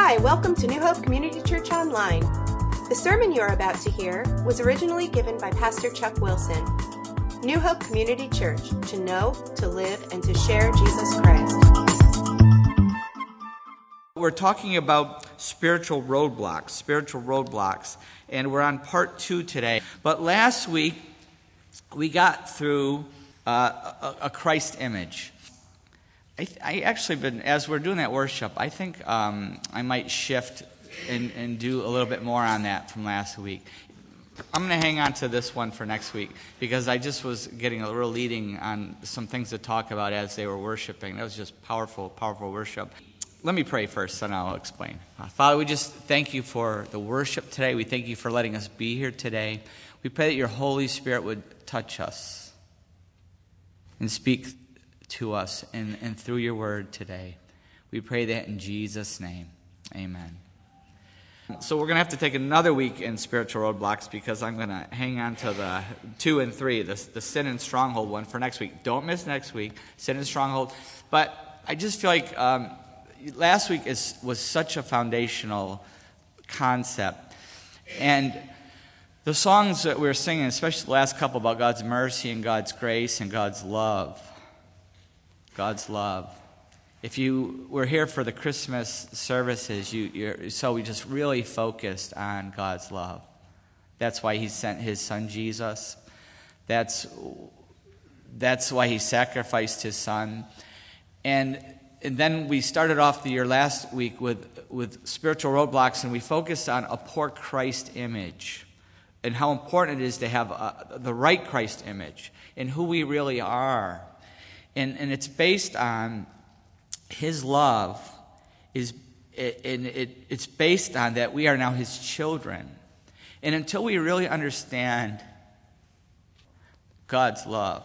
Hi, welcome to New Hope Community Church Online. The sermon you are about to hear was originally given by Pastor Chuck Wilson. New Hope Community Church, to know, to live, and to share Jesus Christ. We're talking about spiritual roadblocks, spiritual roadblocks, and we're on part two today. But last week, we got through uh, a, a Christ image. I, th- I, actually been as we're doing that worship. I think um, I might shift and, and, do a little bit more on that from last week. I'm going to hang on to this one for next week because I just was getting a real leading on some things to talk about as they were worshiping. That was just powerful, powerful worship. Let me pray first, and I'll explain. Uh, Father, we just thank you for the worship today. We thank you for letting us be here today. We pray that your Holy Spirit would touch us and speak to us and, and through your word today. We pray that in Jesus' name. Amen. So we're going to have to take another week in spiritual roadblocks because I'm going to hang on to the two and three, the, the sin and stronghold one for next week. Don't miss next week, sin and stronghold. But I just feel like um, last week is, was such a foundational concept. And the songs that we were singing, especially the last couple about God's mercy and God's grace and God's love, God's love. If you were here for the Christmas services, you, so we just really focused on God's love. That's why He sent His Son Jesus. That's, that's why He sacrificed His Son. And, and then we started off the year last week with, with spiritual roadblocks, and we focused on a poor Christ image and how important it is to have a, the right Christ image and who we really are. And, and it's based on his love is and it, it's based on that we are now his children. And until we really understand God's love,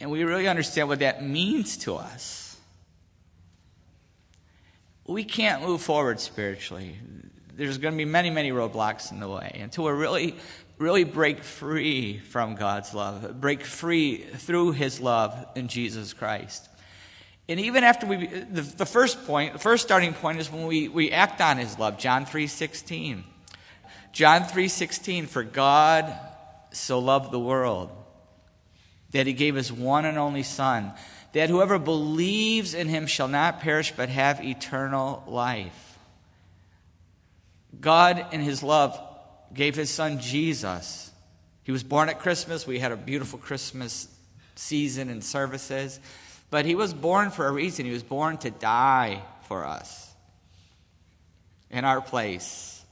and we really understand what that means to us, we can't move forward spiritually. There's going to be many, many roadblocks in the way until we're really really break free from God's love, break free through His love in Jesus Christ. And even after we, the, the first point, the first starting point is when we, we act on His love, John 3.16. John 3.16, for God so loved the world that He gave His one and only Son, that whoever believes in Him shall not perish but have eternal life. God in His love gave his son Jesus. He was born at Christmas. We had a beautiful Christmas season and services. But he was born for a reason. He was born to die for us in our place.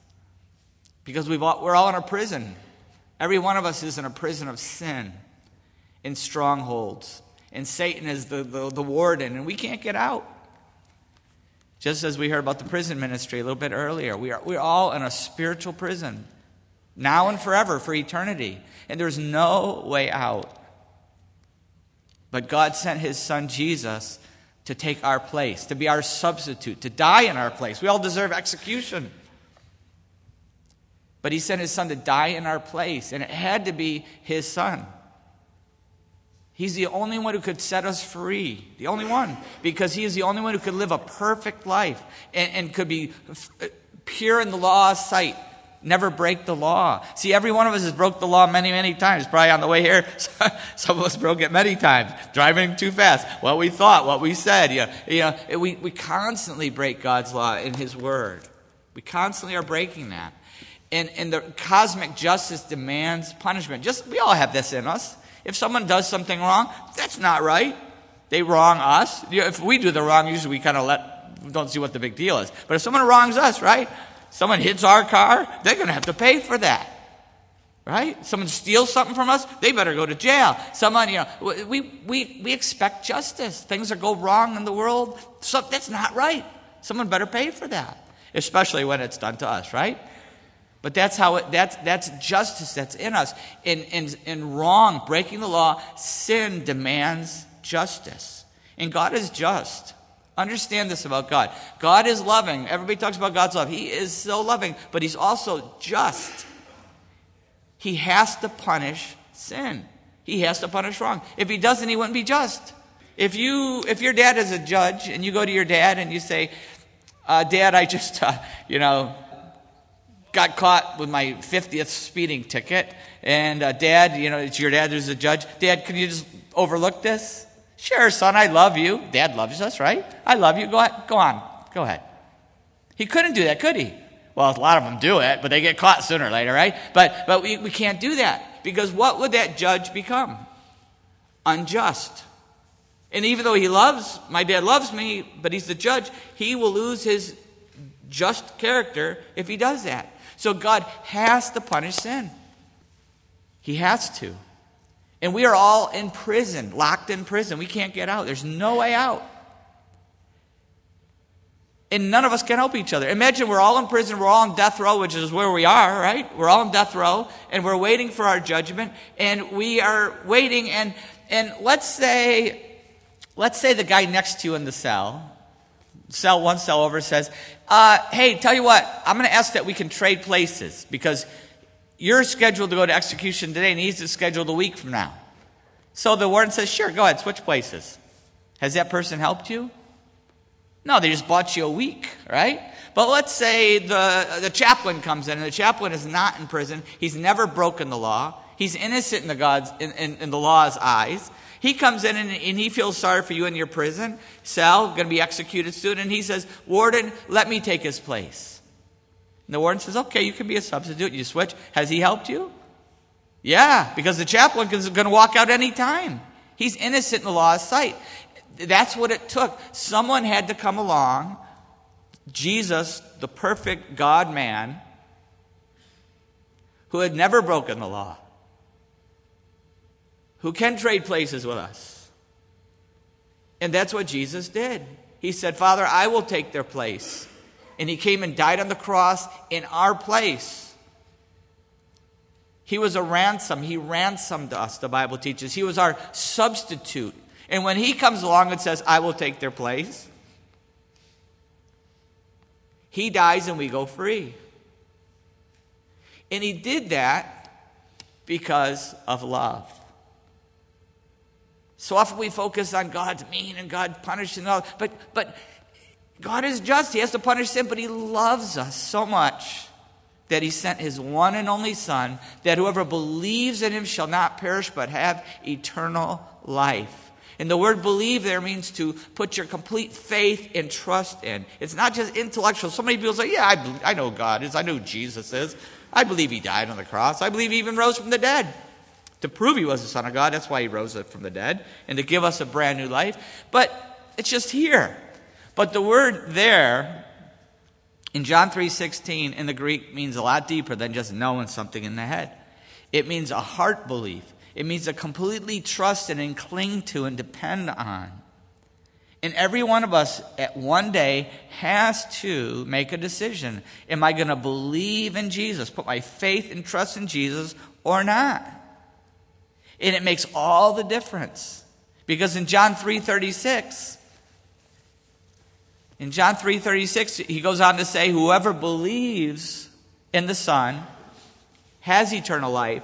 Because we've all, we're all in a prison. Every one of us is in a prison of sin, in strongholds. And Satan is the, the, the warden, and we can't get out. Just as we heard about the prison ministry a little bit earlier, we are, we're all in a spiritual prison now and forever, for eternity. And there's no way out. But God sent his son Jesus to take our place, to be our substitute, to die in our place. We all deserve execution. But he sent his son to die in our place, and it had to be his son. He's the only one who could set us free. The only one. Because he is the only one who could live a perfect life and, and could be uh, pure in the law's sight never break the law. See, every one of us has broke the law many, many times. Probably on the way here, some of us broke it many times. Driving too fast. What we thought, what we said. You know, you know, we, we constantly break God's law in His Word. We constantly are breaking that. And, and the cosmic justice demands punishment. Just, we all have this in us. If someone does something wrong, that's not right. They wrong us. If we do the wrong, usually we kind of let, don't see what the big deal is. But if someone wrongs us, right? Someone hits our car, they're going to have to pay for that. Right? Someone steals something from us, they better go to jail. Someone, you know, we, we, we expect justice. Things that go wrong in the world, so that's not right. Someone better pay for that, especially when it's done to us, right? But that's how it, that's, that's justice that's in us. In, in, in wrong, breaking the law, sin demands justice. And God is just. Understand this about God. God is loving. Everybody talks about God's love. He is so loving, but He's also just. He has to punish sin. He has to punish wrong. If He doesn't, He wouldn't be just. If you, if your dad is a judge and you go to your dad and you say, uh, Dad, I just, uh, you know, got caught with my 50th speeding ticket. And uh, Dad, you know, it's your dad who's a judge. Dad, can you just overlook this? Sure, son, I love you. Dad loves us, right? I love you. Go, ahead, go on. Go ahead. He couldn't do that, could he? Well, a lot of them do it, but they get caught sooner or later, right? But, but we, we can't do that because what would that judge become? Unjust. And even though he loves, my dad loves me, but he's the judge, he will lose his just character if he does that. So God has to punish sin. He has to. And we are all in prison, locked in prison. We can't get out. There's no way out. And none of us can help each other. Imagine we're all in prison, we're all on death row, which is where we are, right? We're all in death row, and we're waiting for our judgment, and we are waiting, and, and let's say, let's say the guy next to you in the cell, cell one cell over says, uh, hey, tell you what, I'm going to ask that we can trade places because you're scheduled to go to execution today and he's scheduled a week from now. So the warden says, sure, go ahead, switch places. Has that person helped you? No, they just bought you a week, right? But let's say the, the chaplain comes in, and the chaplain is not in prison. He's never broken the law. He's innocent in the, God's, in, in, in the law's eyes. He comes in and, and, he feels sorry for you in your prison cell, going to be executed soon, and he says, Warden, let me take his place. And the warden says, Okay, you can be a substitute. You switch. Has he helped you? Yeah, because the chaplain is going to walk out any time. He's innocent in the law's sight. That's what it took. Someone had to come along, Jesus, the perfect God man, who had never broken the law, who can trade places with us. And that's what Jesus did. He said, Father, I will take their place. And he came and died on the cross in our place. He was a ransom. He ransomed us, the Bible teaches. He was our substitute. And when he comes along and says, I will take their place, he dies and we go free. And he did that because of love. So often we focus on God's mean and God punishing all, but but God is just. He has to punish sin, but He loves us so much that He sent His one and only Son, that whoever believes in Him shall not perish but have eternal life. And the word believe there means to put your complete faith and trust in. It's not just intellectual. So many people say, Yeah, I, I know God is. I know Jesus is. I believe he died on the cross. I believe he even rose from the dead. To prove he was the Son of God, that's why he rose from the dead, and to give us a brand new life. But it's just here. But the word there in John 3:16 in the Greek means a lot deeper than just knowing something in the head. It means a heart belief. It means to completely trust and cling to and depend on. And every one of us at one day has to make a decision. Am I going to believe in Jesus, put my faith and trust in Jesus, or not? And it makes all the difference. Because in John 3:36, in John 3:36, he goes on to say, Whoever believes in the Son has eternal life.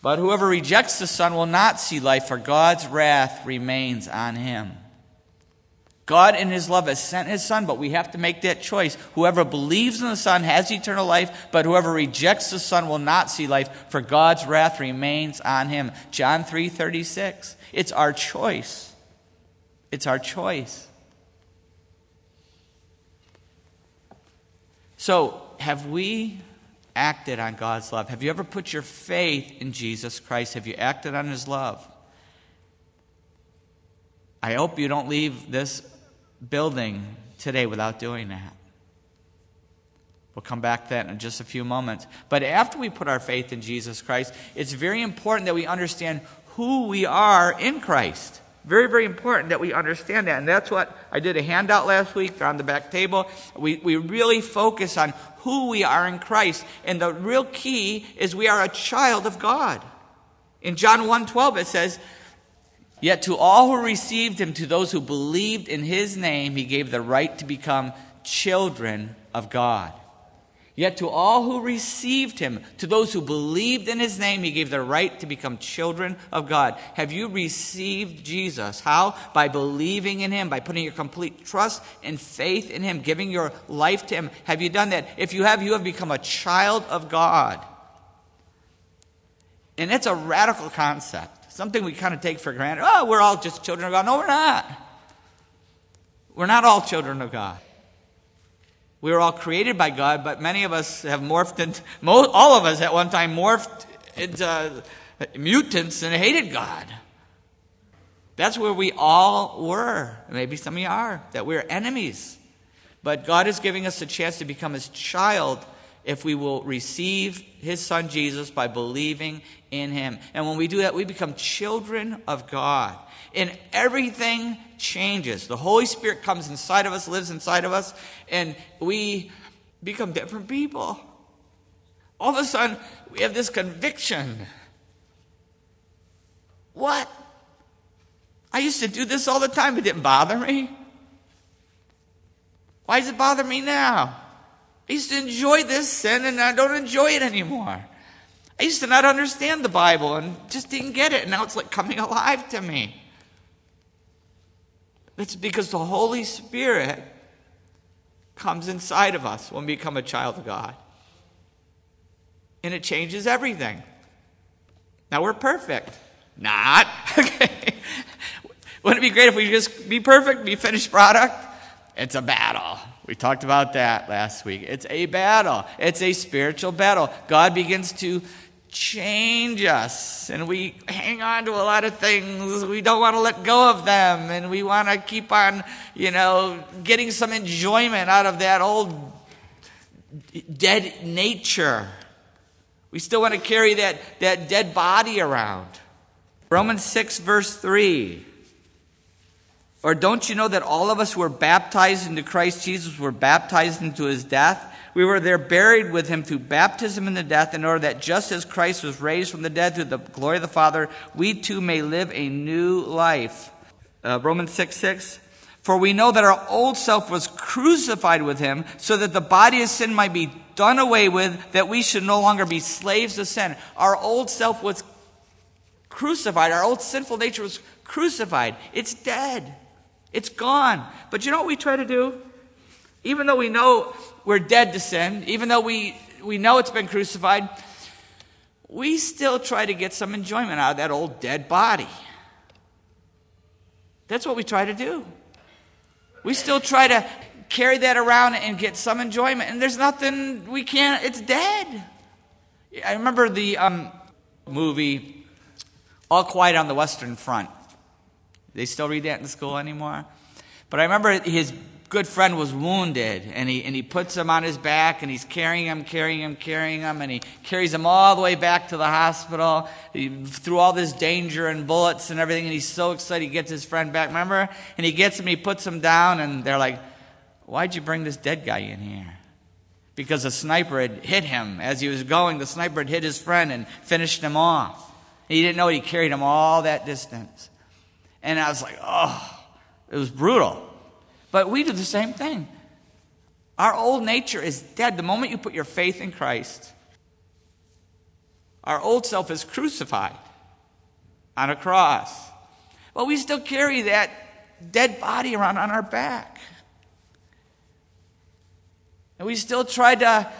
But whoever rejects the Son will not see life, for God's wrath remains on him. God, in His love, has sent His Son, but we have to make that choice. Whoever believes in the Son has eternal life, but whoever rejects the Son will not see life, for God's wrath remains on him. John 3:36. It's our choice. It's our choice. So, have we acted on God's love? Have you ever put your faith in Jesus Christ? Have you acted on His love? I hope you don't leave this building today without doing that. We'll come back to that in just a few moments. But after we put our faith in Jesus Christ, it's very important that we understand who we are in Christ. Very, very important that we understand that. And that's what I did a handout last week. They're on the back table. We, we really focus on who we are in Christ. And the real key is we are a child of God. In John 1.12 it says, Yet to all who received him, to those who believed in his name, he gave the right to become children of God. Yet to all who received him, to those who believed in his name, he gave the right to become children of God. Have you received Jesus? How? By believing in him, by putting your complete trust and faith in him, giving your life to him. Have you done that? If you have, you have become a child of God. And it's a radical concept, something we kind of take for granted. Oh, we're all just children of God. No, we're not. We're not all children of God. We were all created by God, but many of us have morphed into, all of us at one time morphed into uh, mutants and hated God. That's where we all were. Maybe some of you are, that we're enemies. But God is giving us a chance to become His child if we will receive His Son Jesus by believing in Him. And when we do that, we become children of God and everything changes. The Holy Spirit comes inside of us, lives inside of us, and we become different people. All of a sudden, we have this conviction. What? I used to do this all the time, it didn't bother me. Why does it bother me now? I used to enjoy this sin and I don't enjoy it anymore. I used to not understand the Bible and just didn't get it, and now it's like coming alive to me. It's because the Holy Spirit comes inside of us when we become a child of God. And it changes everything. Now we're perfect. Not. Okay. Wouldn't it be great if we just be perfect, be finished product? It's a battle. We talked about that last week. It's a battle. It's a spiritual battle. God begins to change us and we hang on to a lot of things we don't want to let go of them and we want to keep on you know getting some enjoyment out of that old dead nature we still want to carry that, that dead body around romans 6 verse 3 or don't you know that all of us who were baptized into christ jesus were baptized into his death we were there buried with him through baptism in the death, in order that just as Christ was raised from the dead through the glory of the Father, we too may live a new life. Uh, Romans 6 6. For we know that our old self was crucified with him, so that the body of sin might be done away with, that we should no longer be slaves of sin. Our old self was crucified. Our old sinful nature was crucified. It's dead. It's gone. But you know what we try to do? Even though we know we're dead to sin, even though we, we know it's been crucified, we still try to get some enjoyment out of that old dead body. That's what we try to do. We still try to carry that around and get some enjoyment, and there's nothing we can't, it's dead. I remember the um, movie All Quiet on the Western Front. They still read that in school anymore? But I remember his good friend was wounded and he, and he puts him on his back and he's carrying him, carrying him, carrying him, and he carries him all the way back to the hospital he, through all this danger and bullets and everything. And he's so excited he gets his friend back, remember? And he gets him, he puts him down, and they're like, Why'd you bring this dead guy in here? Because a sniper had hit him as he was going. The sniper had hit his friend and finished him off. He didn't know he carried him all that distance. And I was like, oh, it was brutal. But we do the same thing. Our old nature is dead the moment you put your faith in Christ. Our old self is crucified on a cross. But we still carry that dead body around on our back. And we still try to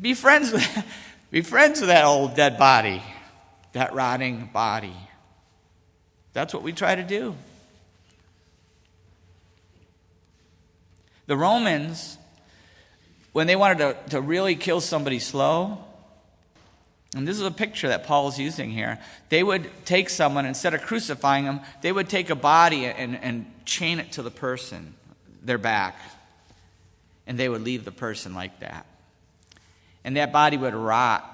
be friends with, be friends with that old dead body, that rotting body. That's what we try to do. The Romans, when they wanted to, to really kill somebody slow, and this is a picture that Paul is using here. They would take someone, instead of crucifying them, they would take a body and, and chain it to the person, their back. And they would leave the person like that. And that body would rot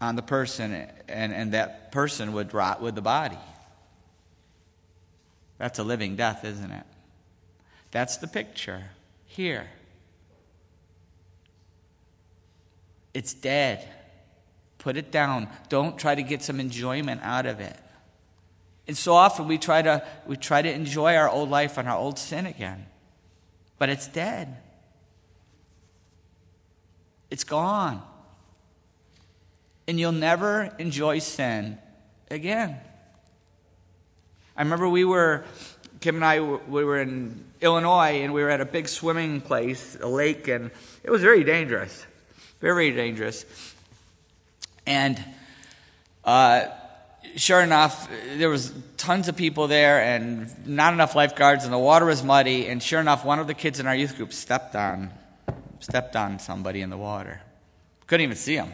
on the person, and, and that person would rot with the body. That's a living death, isn't it? That's the picture here. It's dead. Put it down. Don't try to get some enjoyment out of it. And so often we try to we try to enjoy our old life and our old sin again. But it's dead. It's gone. And you'll never enjoy sin again. I remember we were, Kim and I, we were in Illinois and we were at a big swimming place, a lake, and it was very dangerous. Very dangerous. And uh, sure enough, there was tons of people there and not enough lifeguards, and the water was muddy. And sure enough, one of the kids in our youth group stepped on, stepped on somebody in the water. Couldn't even see him.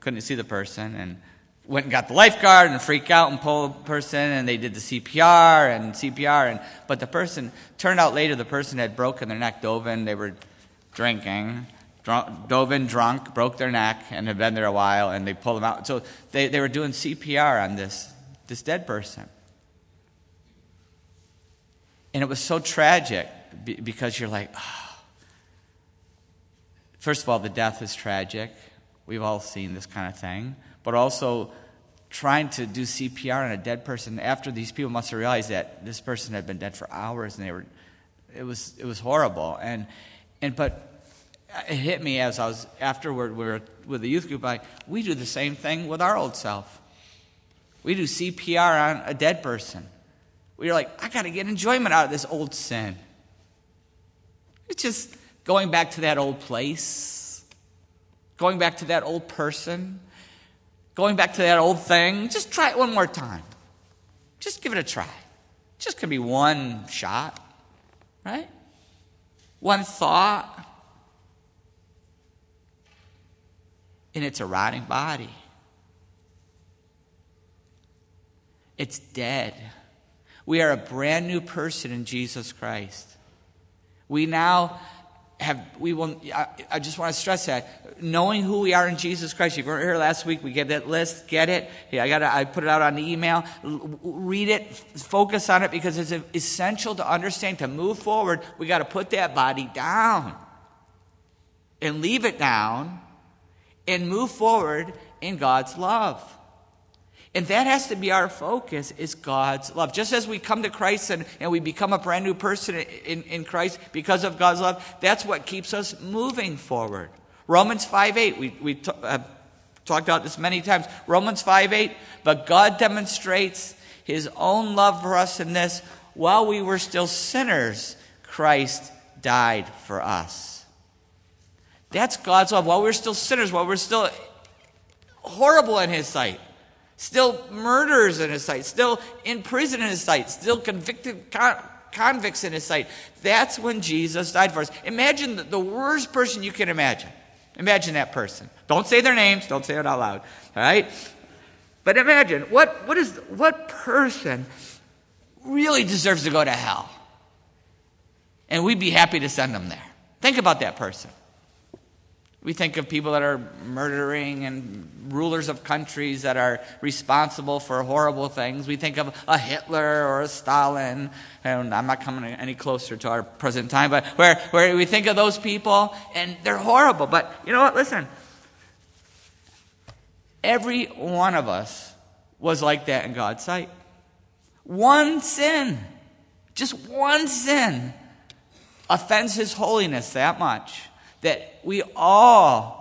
Couldn't see the person, and went and got the lifeguard and freak out and pull the person, and they did the CPR and CPR. And but the person turned out later, the person had broken their neck, dove in. They were drinking drunk, dove in drunk, broke their neck, and had been there a while, and they pulled them out. So they, they were doing CPR on this, this dead person. And it was so tragic because you're like, oh. first of all, the death is tragic. We've all seen this kind of thing. But also, trying to do CPR on a dead person after these people must have realized that this person had been dead for hours and they were, it was, it was horrible. And, and, but it hit me as I was afterward we were with the youth group. I we do the same thing with our old self. We do CPR on a dead person. We're like, I got to get enjoyment out of this old sin. It's just going back to that old place, going back to that old person, going back to that old thing. Just try it one more time. Just give it a try. Just could be one shot, right? One thought and it's a rotting body. It's dead. We are a brand new person in Jesus Christ. We now have, we will, I, I, just want to stress that. Knowing who we are in Jesus Christ. if You were here last week, we gave that list, get it. Yeah, I got I put it out on the email. Read it, focus on it because it's essential to understand to move forward. We got to put that body down and leave it down and move forward in God's love. And that has to be our focus is God's love. Just as we come to Christ and, and we become a brand new person in, in Christ because of God's love, that's what keeps us moving forward. Romans 5 8, we, we t- have talked about this many times. Romans 5 8, but God demonstrates his own love for us in this while we were still sinners, Christ died for us. That's God's love. While we're still sinners, while we're still horrible in His sight, still murderers in His sight, still in prison in His sight, still convicted con- convicts in His sight, that's when Jesus died for us. Imagine the, the worst person you can imagine. Imagine that person. Don't say their names, don't say it out loud. All right? But imagine what, what is what person really deserves to go to hell? And we'd be happy to send them there. Think about that person. We think of people that are murdering and rulers of countries that are responsible for horrible things. We think of a Hitler or a Stalin, and I'm not coming any closer to our present time, but where, where we think of those people and they're horrible. But you know what? Listen. Every one of us was like that in God's sight. One sin, just one sin, offends his holiness that much that we all,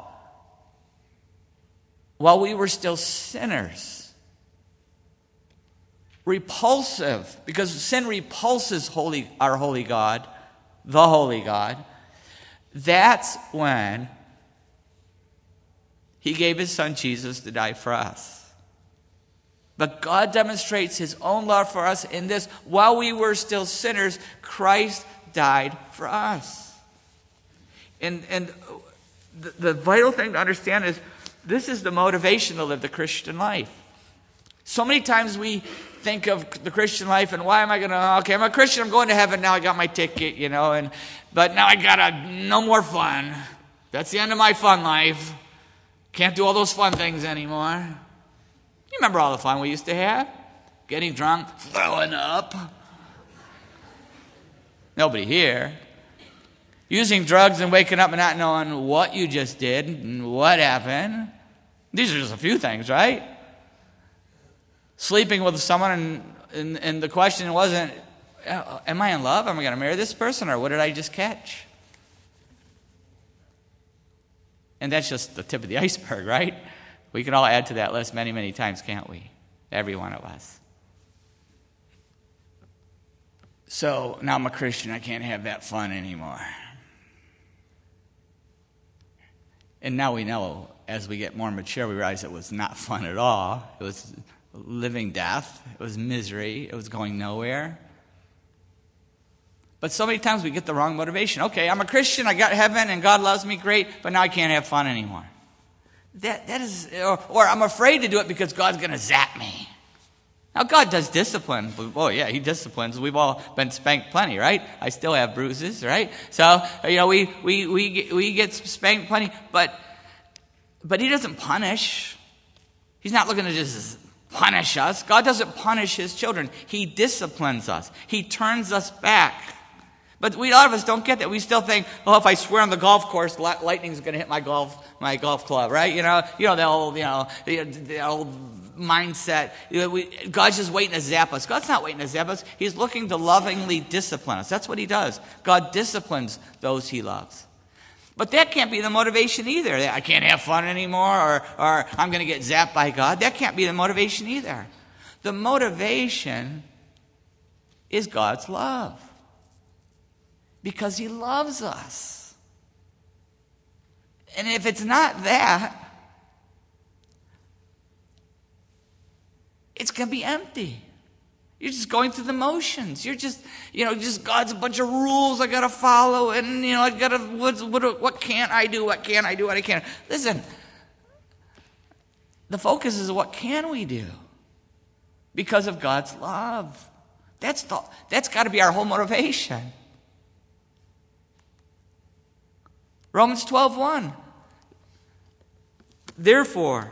while we were still sinners, repulsive, because sin repulses holy, our holy God, the holy God, that's when he gave his son Jesus to die for us. But God demonstrates his own love for us in this while we were still sinners, Christ died for us. And, and the, the vital thing to understand is this is the motivation to live the Christian life. So many times we think of the Christian life and why am I going to, okay, I'm a Christian, I'm going to heaven, now I got my ticket, you know, and, but now I got to, no more fun. That's the end of my fun life. Can't do all those fun things anymore. You remember all the fun we used to have? Getting drunk, throwing up. Nobody here using drugs and waking up and not knowing what you just did and what happened. These are just a few things, right? Sleeping with someone, and, and, and the question wasn't, oh, Am I in love? Am I going to marry this person? Or what did I just catch? And that's just the tip of the iceberg, right? We can all add to that list many, many times, can't we? Every one of us. So now I'm a Christian, I can't have that fun anymore. And now we know, as we get more mature, we realize it was not fun at all. It was living death, it was misery, it was going nowhere. But so many times we get the wrong motivation. Okay, I'm a Christian, I got heaven, and God loves me, great, but now I can't have fun anymore. That, that is, or, or I'm afraid to do it because God's going to zap me. Now, God does discipline. Oh, yeah, He disciplines. We've all been spanked plenty, right? I still have bruises, right? So, you know, we, we, we, get, we get spanked plenty, but, but He doesn't punish. He's not looking to just punish us. God doesn't punish His children, He disciplines us, He turns us back. But we, a lot of us don't get that. We still think, oh, if I swear on the golf course, lightning's going to hit my golf, my golf club, right? You know, you know the old, you know, the, the old mindset. God's just waiting to zap us. God's not waiting to zap us. He's looking to lovingly discipline us. That's what He does. God disciplines those He loves. But that can't be the motivation either. I can't have fun anymore, or, or I'm going to get zapped by God. That can't be the motivation either. The motivation is God's love. Because He loves us. And if it's not that, it's going to be empty. You're just going through the motions. You're just, you know, just God's a bunch of rules I got to follow, and you know, I got to what, what, what can't I do? What can't I do? What I can't. Listen, the focus is what can we do because of God's love. That's the, that's got to be our whole motivation. Romans 12:1. Therefore,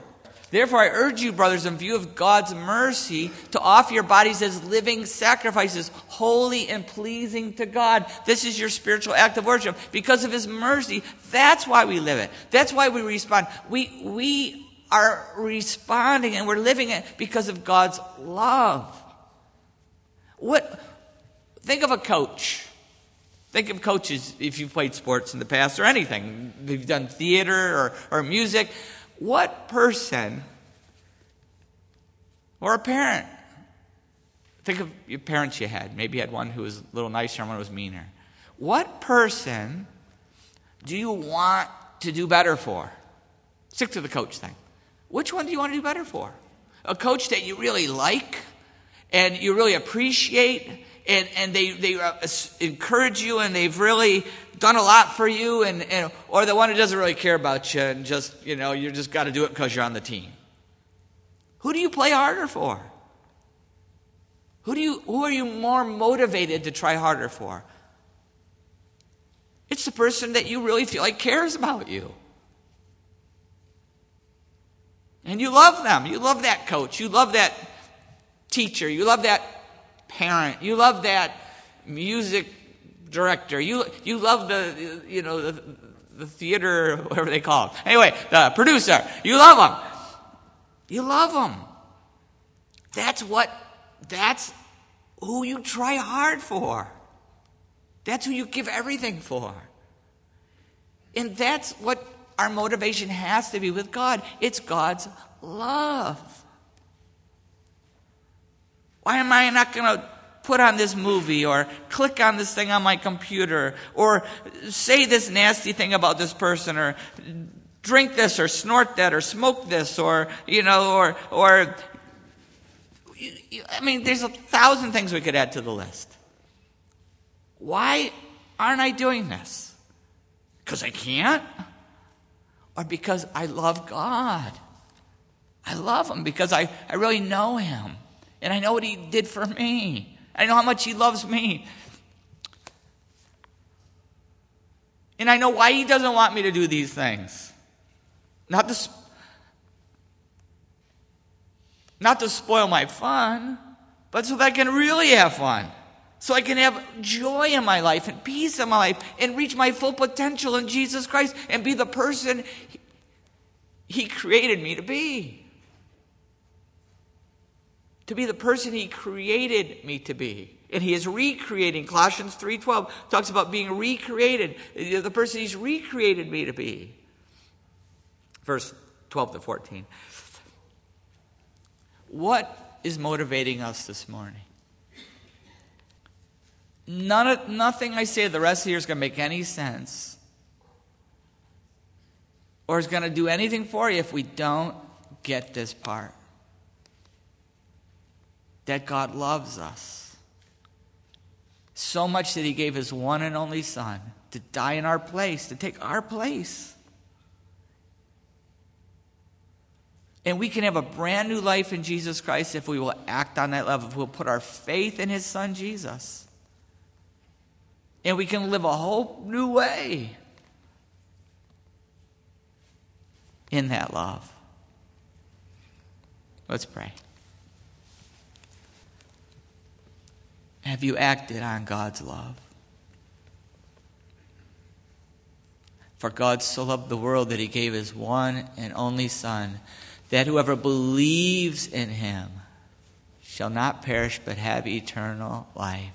Therefore, I urge you, brothers, in view of God's mercy, to offer your bodies as living sacrifices, holy and pleasing to God. This is your spiritual act of worship. Because of His mercy, that's why we live it. That's why we respond. We, we are responding and we're living it because of God's love. What, think of a coach. Think of coaches if you've played sports in the past or anything. If you've done theater or, or music. What person or a parent? Think of your parents you had. Maybe you had one who was a little nicer and one who was meaner. What person do you want to do better for? Stick to the coach thing. Which one do you want to do better for? A coach that you really like and you really appreciate and, and they, they uh, encourage you and they've really done a lot for you, and, and, or the one who doesn't really care about you and just, you know, you just got to do it because you're on the team. Who do you play harder for? Who, do you, who are you more motivated to try harder for? It's the person that you really feel like cares about you. And you love them. You love that coach. You love that teacher. You love that parent. You love that music director. You, you love the, you know, the, the theater, whatever they call it. Anyway, the producer. You love them. You love them. That's what, that's who you try hard for. That's who you give everything for. And that's what our motivation has to be with God. It's God's love. Why am I not going to put on this movie or click on this thing on my computer or say this nasty thing about this person or drink this or snort that or smoke this or, you know, or, or, I mean, there's a thousand things we could add to the list. Why aren't I doing this? Because I can't? Or because I love God? I love Him because I, I really know Him. And I know what He did for me. I know how much He loves me. And I know why He doesn't want me to do these things. Not to, not to spoil my fun, but so that I can really have fun. So I can have joy in my life and peace in my life and reach my full potential in Jesus Christ and be the person He created me to be to be the person he created me to be and he is recreating colossians 3.12 talks about being recreated the person he's recreated me to be verse 12 to 14. What is motivating us this morning? None nothing I say the rest of the is going to make any sense or is going to do anything for you if we don't get this part that God loves us so much that He gave His one and only Son to die in our place, to take our place. And we can have a brand new life in Jesus Christ if we will act on that love, if we'll put our faith in His Son Jesus. And we can live a whole new way in that love. Let's pray. Have you acted on God's love? For God so loved the world that he gave his one and only Son, that whoever believes in him shall not perish but have eternal life.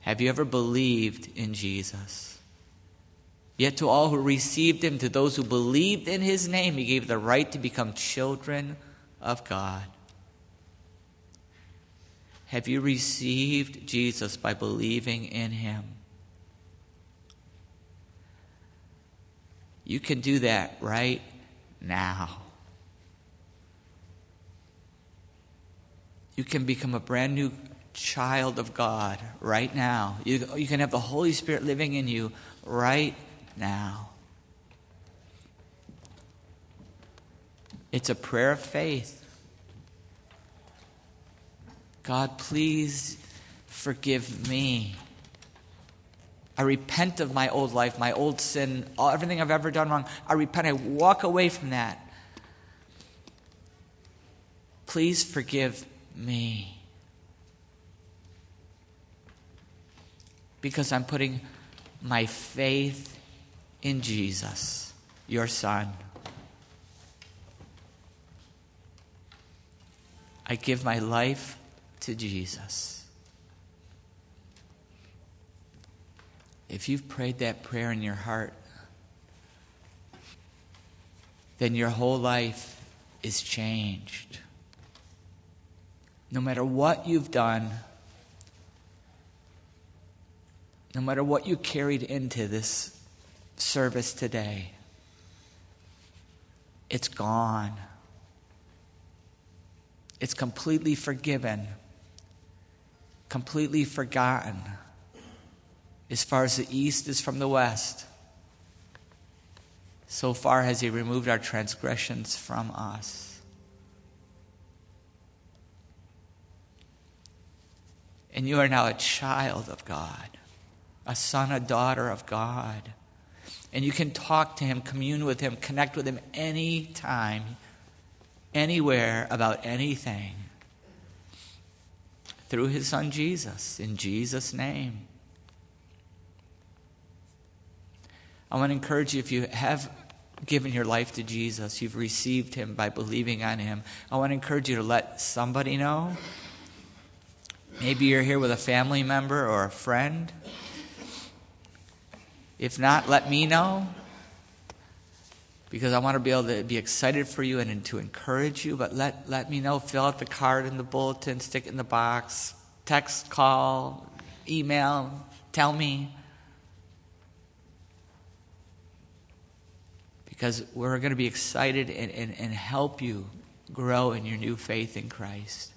Have you ever believed in Jesus? Yet to all who received him, to those who believed in his name, he gave the right to become children of God. Have you received Jesus by believing in him? You can do that right now. You can become a brand new child of God right now. You, you can have the Holy Spirit living in you right now. It's a prayer of faith. God, please forgive me. I repent of my old life, my old sin, everything I've ever done wrong. I repent. I walk away from that. Please forgive me. Because I'm putting my faith in Jesus, your Son. I give my life to Jesus. If you've prayed that prayer in your heart, then your whole life is changed. No matter what you've done, no matter what you carried into this service today, it's gone. It's completely forgiven completely forgotten as far as the east is from the west. So far has He removed our transgressions from us. And you are now a child of God, a son, a daughter of God. And you can talk to Him, commune with Him, connect with Him anytime, anywhere about anything through his son Jesus, in Jesus' name. I want to encourage you if you have given your life to Jesus, you've received him by believing on him, I want to encourage you to let somebody know. Maybe you're here with a family member or a friend. If not, let me know because I want to be able to be excited for you and, to encourage you. But let, let me know. Fill out the card in the bulletin, stick it in the box, text, call, email, tell me. Because we're going to be excited and, and, and help you grow in your new faith in Christ.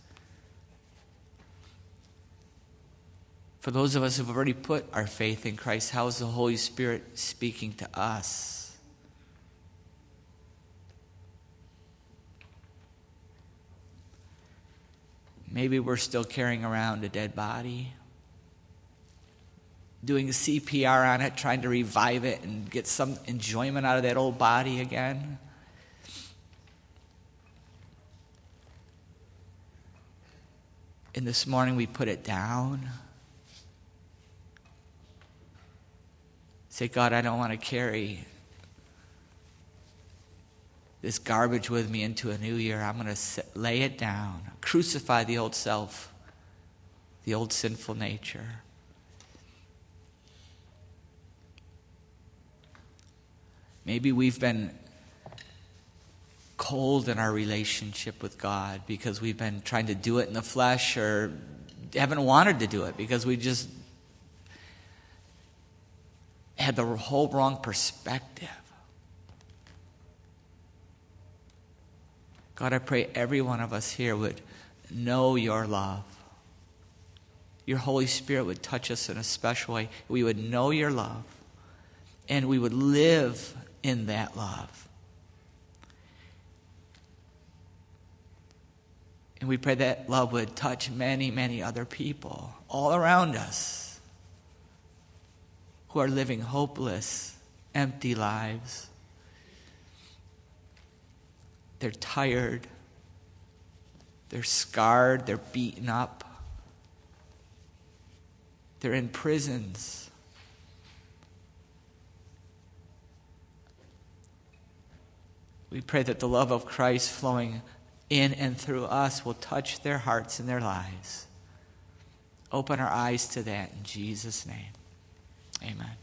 For those of us who've already put our faith in Christ, how is the Holy Spirit speaking to us? Maybe we're still carrying around a dead body, doing CPR on it, trying to revive it and get some enjoyment out of that old body again. And this morning we put it down. Say, God, I don't want to carry this garbage with me into a new year. I'm going to lay it down, crucify the old self, the old sinful nature. Maybe we've been cold in our relationship with God because we've been trying to do it in the flesh or haven't wanted to do it because we just had the whole wrong perspective. God, I pray every one of us here would know your love. Your Holy Spirit would touch us in a special way. We would know your love and we would live in that love. And we pray that love would touch many, many other people all around us who are living hopeless, empty lives. They're tired, they're scarred, they're beaten up, they're in prisons. We pray that the love of Christ flowing in and through us will touch their hearts and their lives. Open our eyes to that in Jesus' name. Amen.